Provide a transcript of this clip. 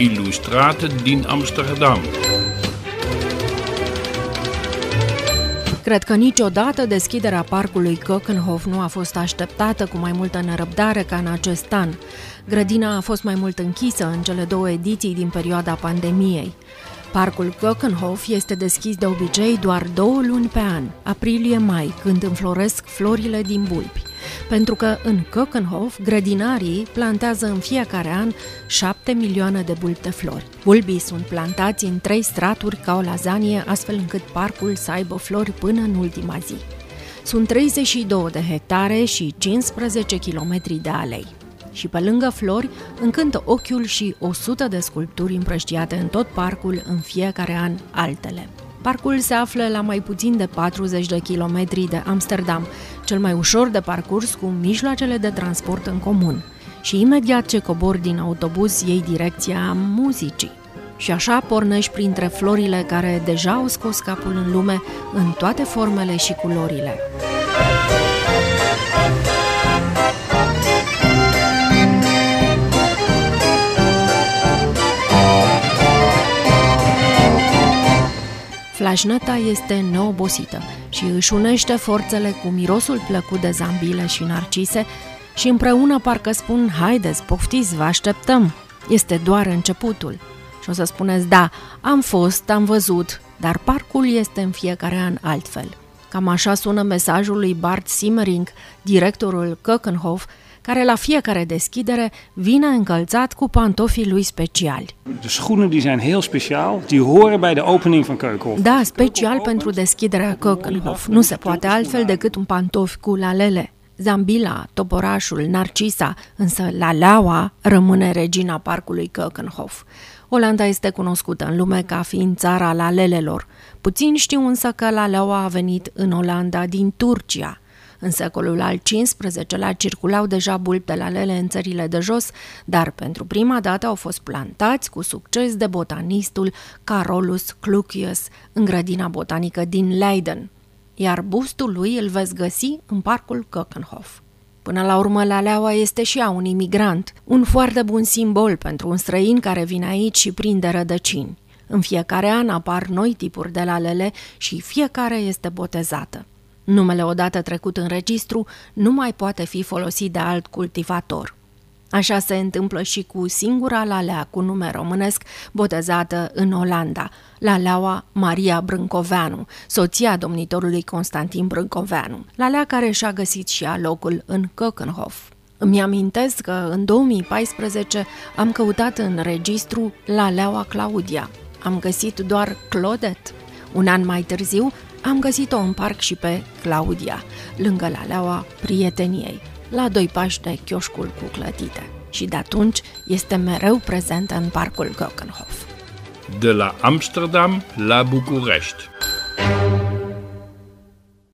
Illustrate din Amsterdam. Cred că niciodată deschiderea parcului Kökenhof nu a fost așteptată cu mai multă nerăbdare ca în acest an. Grădina a fost mai mult închisă în cele două ediții din perioada pandemiei. Parcul Kökenhof este deschis de obicei doar două luni pe an, aprilie-mai, când înfloresc florile din bulbi pentru că în Kökenhof grădinarii plantează în fiecare an 7 milioane de bulbi de flori. Bulbii sunt plantați în trei straturi ca o lazanie, astfel încât parcul să aibă flori până în ultima zi. Sunt 32 de hectare și 15 km de alei. Și pe lângă flori, încântă ochiul și 100 de sculpturi împrăștiate în tot parcul în fiecare an altele. Parcul se află la mai puțin de 40 de kilometri de Amsterdam, cel mai ușor de parcurs cu mijloacele de transport în comun. Și imediat ce cobor din autobuz, iei direcția muzicii. Și așa pornești printre florile care deja au scos capul în lume în toate formele și culorile. Flașnăta este neobosită și își unește forțele cu mirosul plăcut de zambile și narcise și împreună parcă spun, haideți, poftiți, vă așteptăm. Este doar începutul. Și o să spuneți, da, am fost, am văzut, dar parcul este în fiecare an altfel. Cam așa sună mesajul lui Bart Simmering, directorul Kökenhof, care la fiecare deschidere vine încălțat cu pantofii lui speciali. De schoenen die zijn heel speciaal, die horen bij de opening van Keukenhof. Da, special pentru deschiderea Keukenhof. Nu se poate altfel decât un pantofi cu lalele. Zambila, toporașul, Narcisa, însă Laleaua rămâne regina parcului Kökenhof. Olanda este cunoscută în lume ca fiind țara lalelelor. Puțin știu însă că Laleaua a venit în Olanda din Turcia – în secolul al XV-lea circulau deja bulbi de lalele în țările de jos, dar pentru prima dată au fost plantați cu succes de botanistul Carolus Clucius în grădina botanică din Leiden, iar bustul lui îl veți găsi în parcul Kökenhof. Până la urmă, laleaua este și a un imigrant, un foarte bun simbol pentru un străin care vine aici și prinde rădăcini. În fiecare an apar noi tipuri de lalele și fiecare este botezată. Numele odată trecut în registru nu mai poate fi folosit de alt cultivator. Așa se întâmplă și cu singura lalea cu nume românesc botezată în Olanda, laleaua Maria Brâncoveanu, soția domnitorului Constantin Brâncoveanu, lalea care și-a găsit și ea locul în Kökenhof. Îmi amintesc că în 2014 am căutat în registru laleaua Claudia. Am găsit doar Claudette. Un an mai târziu am găsit-o în parc și pe Claudia, lângă Laleaua Prieteniei, la doi pași de chioșcul cu clătite. Și de atunci este mereu prezentă în parcul Kökenhof. De la Amsterdam la București.